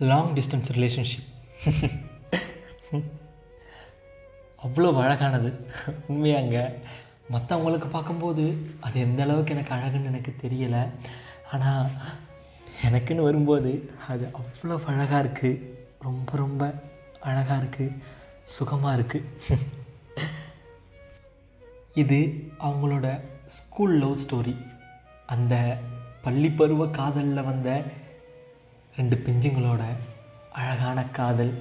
Long distance relationship அவ்வளோ அழகானது. உண்மையாங்க. மற்றவங்களுக்கு பார்க்கும்போது அது எந்த அளவுக்கு எனக்கு அழகுன்னு எனக்கு தெரியலை. ஆனால் எனக்குன்னு வரும்போது அது அவ்வளோ அழகாக இருக்குது ரொம்ப ரொம்ப அழகாக இருக்குது சுகமாக இருக்குது இது அவங்களோட ஸ்கூல் லவ் ஸ்டோரி அந்த பள்ளி பருவ காதலில் வந்த ரெண்டு பிஞ்சுங்களோட அழகான காதல்.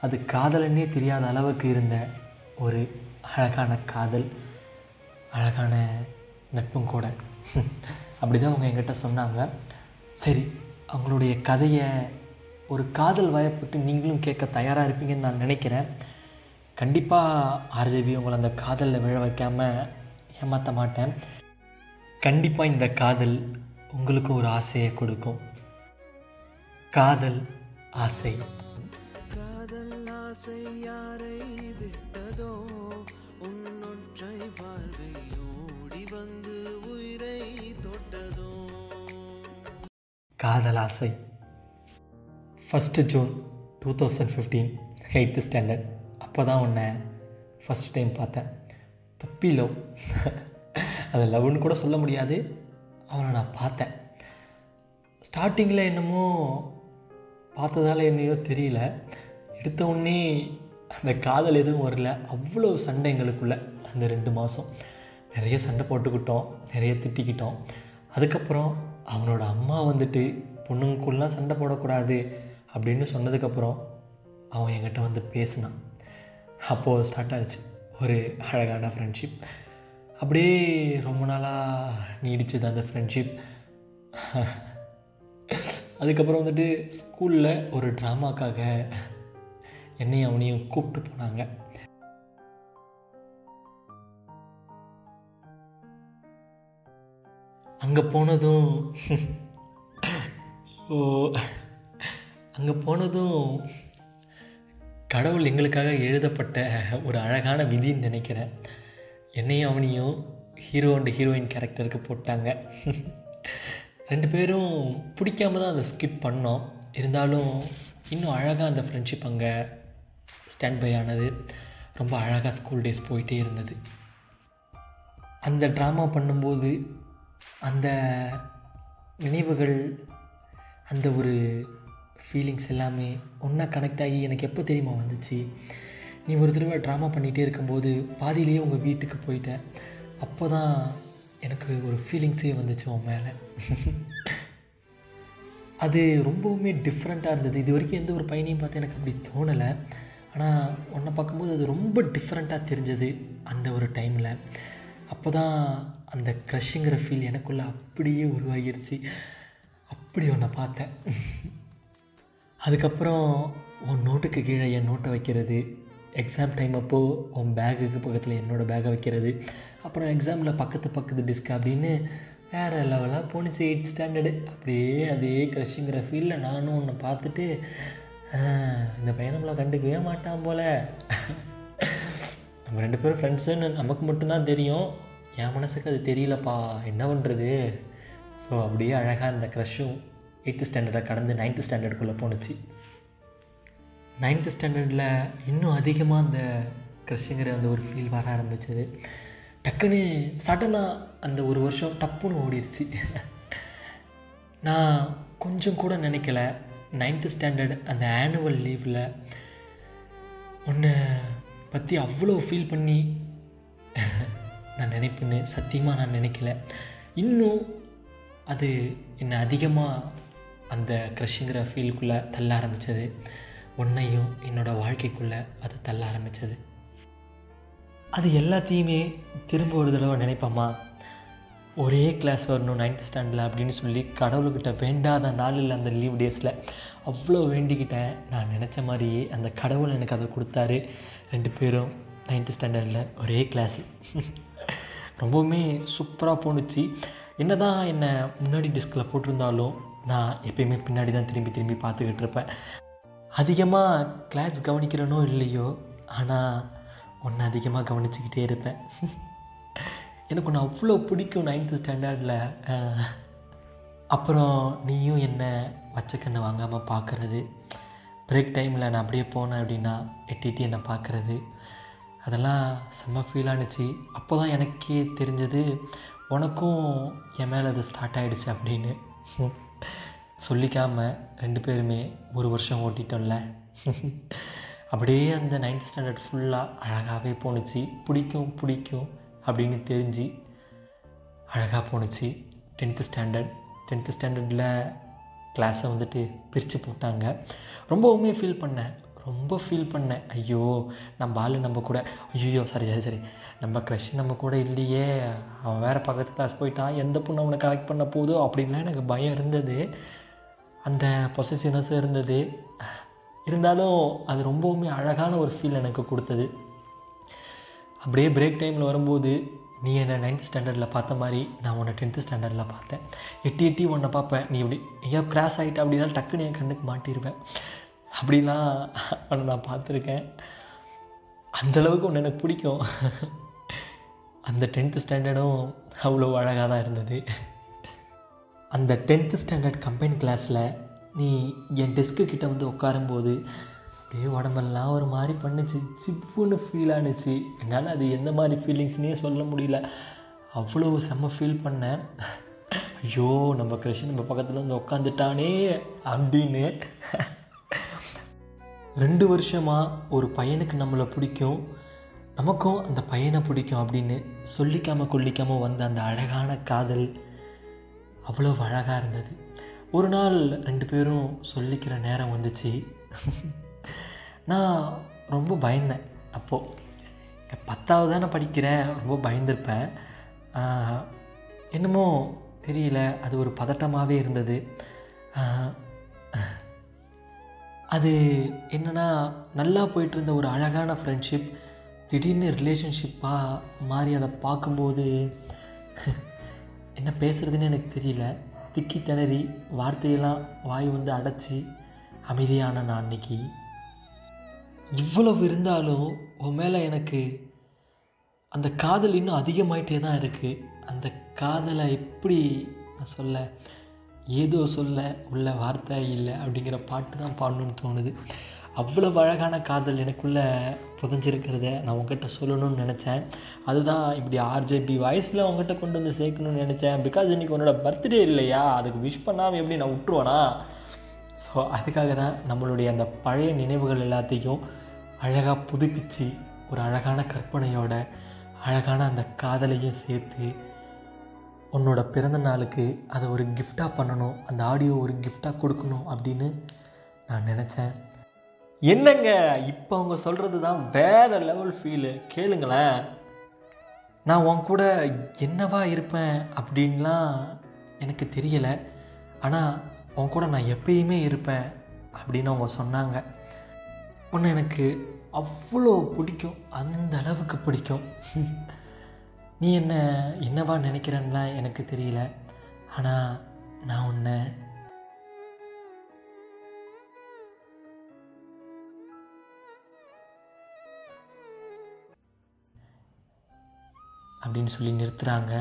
அது காதலன்னே தெரியாத அளவுக்கு இருந்த ஒரு அழகான காதல். அழகான நட்பும் கூட. அப்படி தான் அவங்க என்கிட்ட சொன்னாங்க. சரி அவங்களுடைய கதையை ஒரு காதல் வயப்பட்டு நீங்களும் கேட்க தயாராக இருப்பீங்கன்னு நான் நினைக்கிறேன். கண்டிப்பாக ஆர்ஜேபி உங்களை அந்த காதலில் விழ வைக்காமல் ஏமாற்ற மாட்டேன். கண்டிப்பாக இந்த காதல் உங்களுக்கு ஒரு ஆசையை கொடுக்கும். காதல் ஆசை. காதல் ஆசை யாரை விட்டதோ உன்னொற்றை பார்வை ஓடி வந்து உயிரை தொட்டதோ. காதல் ஆசை. First June two thousand fifteen eighth standard அப்போ தான் உன்னை ஃபஸ்ட் டைம் பார்த்தேன். பப்பி லவ் அது லவ்னு கூட சொல்ல முடியாது. அவனை நான் பார்த்தேன். ஸ்டார்டிங்கில் என்னமோ பார்த்ததால என்னையோ தெரியல. எடுத்த உடனே அந்த காதல் எதுவும் வரல. அவ்வளோ சண்டை எங்களுக்குள்ள அந்த ரெண்டு மாதம் நிறைய சண்டை போட்டுக்கிட்டோம். நிறைய திட்டிக்கிட்டோம். அதுக்கப்புறம் அவனோட அம்மா வந்துட்டு பொண்ணுங்களுக்குள்ளலாம் சண்டை போடக்கூடாது அப்படின்னு சொன்னதுக்கப்புறம் அவன் என்கிட்ட வந்து பேசினான். அப்போது ஸ்டார்ட் ஆச்சு. ஒரு அழகான ஃப்ரெண்ட்ஷிப் அப்படியே ரொம்ப நாளாக நீடிச்சது அந்த ஃப்ரெண்ட்ஷிப் அதுக்கப்புறம் வந்துட்டு ஸ்கூலில் ஒரு ட்ராமாக்காக என்னையும் அவனையும் கூப்பிட்டு போனாங்க. அங்கே போனதும் ஓ அங்கே போனதும் கடவுள் எங்களுக்காக எழுதப்பட்ட ஒரு அழகான விதின்னு நினைக்கிறேன். என்னையும் அவனையும் ஹீரோ அண்ட் ஹீரோயின் கேரக்டருக்கு போட்டாங்க. ரெண்டு பேரும் பிடிக்காம தான் அதை ஸ்கிப் பண்ணோம். இருந்தாலும் இன்னும் அழகாக அந்த ஃப்ரெண்ட்ஷிப் அங்கே ஸ்டாண்ட் பை ஆனது. ரொம்ப அழகாக ஸ்கூல் டேஸ் போயிட்டே இருந்தது. அந்த ட்ராமா பண்ணும்போது அந்த நினைவுகள் அந்த ஒரு ஃபீலிங்ஸ் எல்லாமே ஒன்றா கனெக்ட் ஆகி எனக்கு எப்போ தெரியுமா வந்துச்சு? நீ ஒரு தடவை ட்ராமா பண்ணிகிட்டே இருக்கும்போது பாதியிலேயே உங்கள் வீட்டுக்கு போயிட்டேன் அப்போ தான் எனக்கு ஒரு ஃபீலிங்ஸே வந்துச்சு உன் மேலே. அது ரொம்பவுமே டிஃப்ரெண்ட்டாக இருந்தது. இது வரைக்கும் எந்த ஒரு பையனையும் பார்த்து எனக்கு அப்படி தோணலை. ஆனால் உன்னை பார்க்கும்போது அது ரொம்ப டிஃப்ரெண்ட்டாக தெரிஞ்சது அந்த ஒரு டைமில் அப்போ தான் அந்த க்ரஷ்ஷுங்கிற ஃபீல் எனக்குள்ளே அப்படியே உருவாகிருச்சு. அப்படி உன்னை பார்த்தேன். அதுக்கப்புறம் உன் நோட்டுக்கு கீழே என் நோட்டை வைக்கிறது எக்ஸாம் டைம் அப்போது உன் பேகுக்கு பக்கத்தில் என்னோடய பேக்கை வைக்கிறது. அப்புறம் எக்ஸாமில் பக்கத்து பக்கத்து டிஸ்க் அப்படின்னு வேறு லெவலாக போணுச்சு எயிட் ஸ்டாண்டர்டு அப்படியே அதே க்ரஷ்ஷுங்கிற ஃபீலில் நானும் ஒன்று பார்த்துட்டு இந்த பையன் நம்மளை கண்டுக்கவே மாட்டான் போல். நம்ம ரெண்டு பேரும் ஃப்ரெண்ட்ஸுன்னு நமக்கு மட்டும்தான் தெரியும். என் மனசுக்கு அது தெரியலப்பா என்ன பண்ணுறது ஸோ அப்படியே அழகாக அந்த க்ரஷ்ஷும் எயித்து ஸ்டாண்டர்டை கடந்து நைன்த்து ஸ்டாண்டர்டுக்குள்ளே போணுச்சு. நைன்த்து ஸ்டாண்டர்டில் இன்னும் அதிகமாக அந்த க்ரஷ்ஷுங்கிற அந்த ஒரு ஃபீல் வர ஆரம்பிச்சது. டக்குன்னு சடனாக அந்த ஒரு வருஷம் டப்புன்னு ஓடிடுச்சு நான் கொஞ்சம் கூட நினைக்கல. நைன்த்து ஸ்டாண்டர்ட் அந்த ஆனுவல் லீவில் உன்னை பற்றி அவ்வளோ ஃபீல் பண்ணி நான் நினைப்பேன்னு சத்தியமாக நான் நினைக்கல. இன்னும் அது என்னை அதிகமாக அந்த க்ரஷ்ஷுங்கிற ஃபீலுக்குள்ளே தள்ள ஆரம்பித்தது உன்னையும் என்னோடய வாழ்க்கைக்குள்ளே அது தள்ள ஆரம்பித்தது அது எல்லாத்தையுமே திரும்ப ஒரு தடவை நினைப்போமா ஒரே கிளாஸ் வரணும் நைன்த் ஸ்டாண்டர்டில் அப்படின்னு சொல்லி கடவுள்கிட்ட வேண்டாத நாளில் அந்த லீவ் டேஸில் அவ்வளோ வேண்டிக்கிட்டேன். நான் நினச்ச மாதிரியே அந்த கடவுள் எனக்கு அதை கொடுத்தாரு. ரெண்டு பேரும் நைன்த்து ஸ்டாண்டர்டில் ஒரே கிளாஸு ரொம்பவுமே சூப்பராக போணுச்சு. என்ன தான் என்னை முன்னாடி டிஸ்கில் போட்டிருந்தாலும் நான் எப்பயுமே பின்னாடி தான் திரும்பி திரும்பி பார்த்துக்கிட்டு இருப்பேன். அதிகமாக கிளாஸ் கவனிக்கிறனோ இல்லையோ ஆனால் ஒன்று அதிகமாக கவனிச்சுக்கிட்டே இருப்பேன். எனக்கு ஒன்று அவ்வளோ பிடிக்கும் நைன்த்து ஸ்டாண்டர்டில் அப்புறம் நீயும் என்ன வச்ச கண்ணை வாங்காமல் பார்க்குறது பிரேக் டைமில் நான் அப்படியே போனேன் அப்படின்னா எட்டிட்டு என்னை பார்க்குறது அதெல்லாம் செம்ம ஃபீலானுச்சு அப்போ தான் எனக்கே தெரிஞ்சது உனக்கும் என் மேலே அது ஸ்டார்ட் ஆகிடுச்சு அப்படின்னு. சொல்லிக்காமல் ரெண்டு பேருமே ஒரு வருஷம் ஓட்டிட்டோம்ல. அப்படியே அந்த நைன்த் ஸ்டாண்டர்ட் ஃபுல்லாக அழகாகவே போணுச்சு. பிடிக்கும் பிடிக்கும் அப்படின்னு தெரிஞ்சு அழகாக போணுச்சு. டென்த்து ஸ்டாண்டர்ட் டென்த்து ஸ்டாண்டர்டில் கிளாஸை வந்துட்டு பிரித்து போட்டாங்க. ரொம்பவுமே ஃபீல் பண்ணேன். ரொம்ப ஃபீல் பண்ணேன். ஐயோ நம்ம ஆளு நம்ம கூட ஐயோ சரி சரி சரி. நம்ம க்ரஷ் நம்ம கூட இல்லையே. அவன் வேறு பக்கத்து கிளாஸ் போயிட்டான். எந்த பொண்ணு அவனை கரெக்ட் பண்ண போதோ அப்படின்லாம் எனக்கு பயம் இருந்தது. அந்த பொசசிவ்னஸும் இருந்தது. இருந்தாலும் அது ரொம்பவுமே அழகான ஒரு ஃபீல் எனக்கு கொடுத்தது. அப்படியே பிரேக் டைமில் வரும்போது நீ என்னை நைன்த் ஸ்டாண்டர்டில் பார்த்த மாதிரி நான் உன்னை டென்த்து ஸ்டாண்டர்டில் பார்த்தேன். எட்டி எட்டி உன்னை பார்ப்பேன். நீ இப்படி எங்கேயோ கிராஸ் ஆகிட்ட அப்படின்னா டக்குன்னு என் கண்ணுக்கு மாட்டிருவேன். அப்படிலாம் உன்னை நான் பார்த்துருக்கேன். அந்தளவுக்கு ஒன்று எனக்கு பிடிக்கும். அந்த டென்த்து ஸ்டாண்டர்டும் அவ்வளோ அழகாக தான் இருந்தது. அந்த டென்த்து ஸ்டாண்டர்ட் கம்பைன் கிளாஸில் நீ என் டெஸ்க்கு கிட்டே வந்து உட்காரும்போது அப்படியே உடம்பெல்லாம் ஒரு மாதிரி பண்ணுச்சு. சிப்புன்னு ஃபீல் ஆனுச்சு. என்னால் அது எந்த மாதிரி ஃபீலிங்ஸ்னே சொல்ல முடியல. அவ்வளோ செம்ம ஃபீல் பண்ணேன். ஐயோ நம்ம கிருஷ்ணன் நம்ம பக்கத்தில் வந்து உட்காந்துட்டானே அப்படின்னு. ரெண்டு வருஷமாக ஒரு பையனுக்கு நம்மளை பிடிக்கும். நமக்கும் அந்த பையனை பிடிக்கும் அப்படின்னு சொல்லிக்காமல் கொல்லிக்காமல் வந்த அந்த அழகான காதல் அவ்வளோ அழகாக இருந்தது. ஒரு நாள் ரெண்டு பேரும் சொல்லிக்கிற நேரம் வந்துச்சு. நான் ரொம்ப பயந்தேன். அப்போது பத்தாவது தானே படிக்கிறேன் ரொம்ப பயந்துருப்பேன். என்னமோ தெரியல அது ஒரு பதட்டமாகவே இருந்தது. அது என்னென்னா நல்லா போயிட்டுருந்த ஒரு அழகான ஃப்ரெண்ட்ஷிப் திடீர்னு ரிலேஷன்ஷிப்பாக மாறி அதை பார்க்கும்போது என்ன பேசுகிறதுன்னு எனக்கு தெரியல. திக்கி திணறி வார்த்தையெல்லாம் வாய் வந்து அடைச்சி அமைதியான நான் அன்னைக்கு இவ்வளவு இருந்தாலும் உன் மேலே எனக்கு அந்த காதல் இன்னும் அதிகமாயிட்டே தான் இருக்குது அந்த காதலை எப்படி நான் சொல்ல ஏதோ சொல்ல உள்ள வார்த்தை இல்லை அப்படிங்கிற பாட்டு தான் பாடணுன்னு தோணுது. அவ்வளவு அழகான காதல் எனக்குள்ளே புதஞ்சிருக்கிறத நான் உங்ககிட்ட சொல்லணும்னு நினச்சேன். அதுதான் இப்படி ஆர்ஜேபி வாய்ஸில் உங்ககிட்ட கொண்டு வந்து சேர்க்கணும்னு நினச்சேன். பிகாஸ் இன்னைக்கு உன்னோட பர்த்டே இல்லையா? அதுக்கு விஷ் பண்ணாமல் எப்படி நான் விட்டுருவேனா? ஸோ அதுக்காக தான் நம்மளுடைய அந்த பழைய நினைவுகள் எல்லாத்தையும் அழகாக புதுப்பிச்சு ஒரு அழகான கற்பனையோட அழகான அந்த காதலையும் சேர்த்து உன்னோட பிறந்த நாளுக்கு அதை ஒரு கிஃப்டாக பண்ணணும் அந்த ஆடியோ ஒரு கிஃப்டாக கொடுக்கணும் அப்படின்னு நான் நினச்சேன். என்னங்க இப்போ அவங்க சொல்கிறது தான் வேறு லெவல் ஃபீலு கேளுங்களேன். நான் உன் கூட என்னவா இருப்பேன் அப்படின்லாம் எனக்கு தெரியலை. ஆனால் உன் கூட நான் எப்பயுமே இருப்பேன் அப்படின்னு அவங்க சொன்னாங்க. உன்னை எனக்கு அவ்வளோ பிடிக்கும். அந்த அளவுக்கு பிடிக்கும். நீ என்ன என்னவா நினைக்கிறன்னா எனக்கு தெரியல. ஆனால் நான் உன்னை அப்படின்னு சொல்லி நிறுத்துகிறாங்க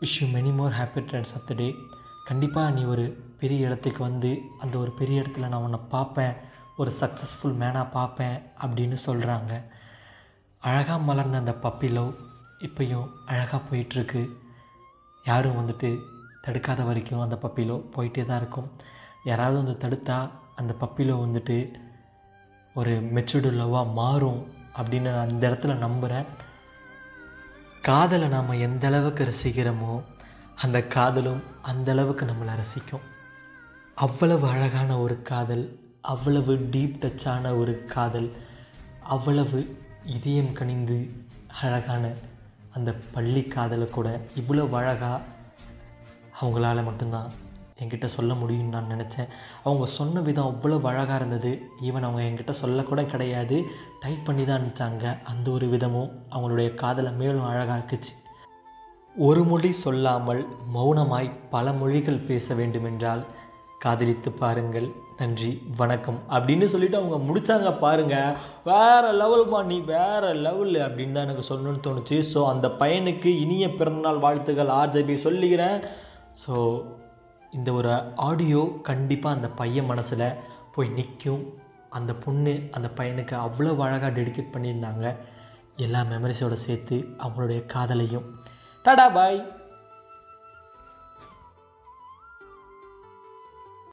wish you many more happy returns of the day கண்டிப்பாக நீ ஒரு பெரிய இடத்துக்கு வந்து அந்த ஒரு பெரிய இடத்துல நான் உன்னை பார்ப்பேன். ஒரு சக்ஸஸ்ஃபுல் மேனாக பார்ப்பேன் அப்படின்னு சொல்கிறாங்க அழகாக மலர்ந்த அந்த பப்பி லவ் இப்பையும் அழகாக போயிட்டுருக்கு. யாரும் வந்துட்டு தடுக்காத வரைக்கும் அந்த பப்பிலோ போயிட்டே தான் இருக்கும். யாராவது வந்து தடுத்தா அந்த பப்பிலோ வந்துட்டு ஒரு மெச்சூர்டு லவ்வாக மாறும் அப்படின்னு நான் அந்த இடத்துல நம்புகிறேன் காதலை நாம் எந்த அளவுக்கு ரசிக்கிறோமோ அந்த காதலும் அந்த அளவுக்கு நம்மளை ரசிக்கும். அவ்வளவு அழகான ஒரு காதல் அவ்வளவு டீப் டச்சான ஒரு காதல் அவ்வளவு இதயம் கனிந்து அழகான அந்த பள்ளி காதலை கூட இவ்வளோ அழகாக அவங்களால மட்டும்தான் என்கிட்ட சொல்ல முடியும்னு நான் நினச்சேன். அவங்க சொன்ன விதம் அவ்வளோ அழகாக இருந்தது. ஈவன் அவங்க என்கிட்ட சொல்லக்கூட கிடையாது. டைப் பண்ணி தான் அனுப்பிச்சாங்க. அந்த ஒரு விதமும் அவங்களுடைய காதலை மேலும் அழகாக்குச்சு. ஒரு மொழி சொல்லாமல் மௌனமாய் பல மொழிகள் பேச வேண்டுமென்றால் காதலித்து பாருங்கள். நன்றி வணக்கம் அப்படின்னு சொல்லிட்டு அவங்க முடிச்சாங்க பாருங்கள் வேற லெவல்மா நீ வேற லெவல் அப்படின்னு தான் எனக்கு சொல்லணும்னு தோணுச்சு. ஸோ அந்த பையனுக்கு இனிய பிறந்தநாள் வாழ்த்துக்கள் ஆர்ஜேபி சொல்லிக்கிறேன். ஸோ இந்த ஒரு ஆடியோ கண்டிப்பாக அந்த பையன் மனசில் போய் நிற்கும் அந்த பொண்ணு அந்த பையனுக்கு அவ்வளோ அழகாக டெடிகேட் பண்ணியிருந்தாங்க. எல்லா மெமரிஸோடு சேர்த்து அவங்களுடைய காதலையும். டாடா பாய்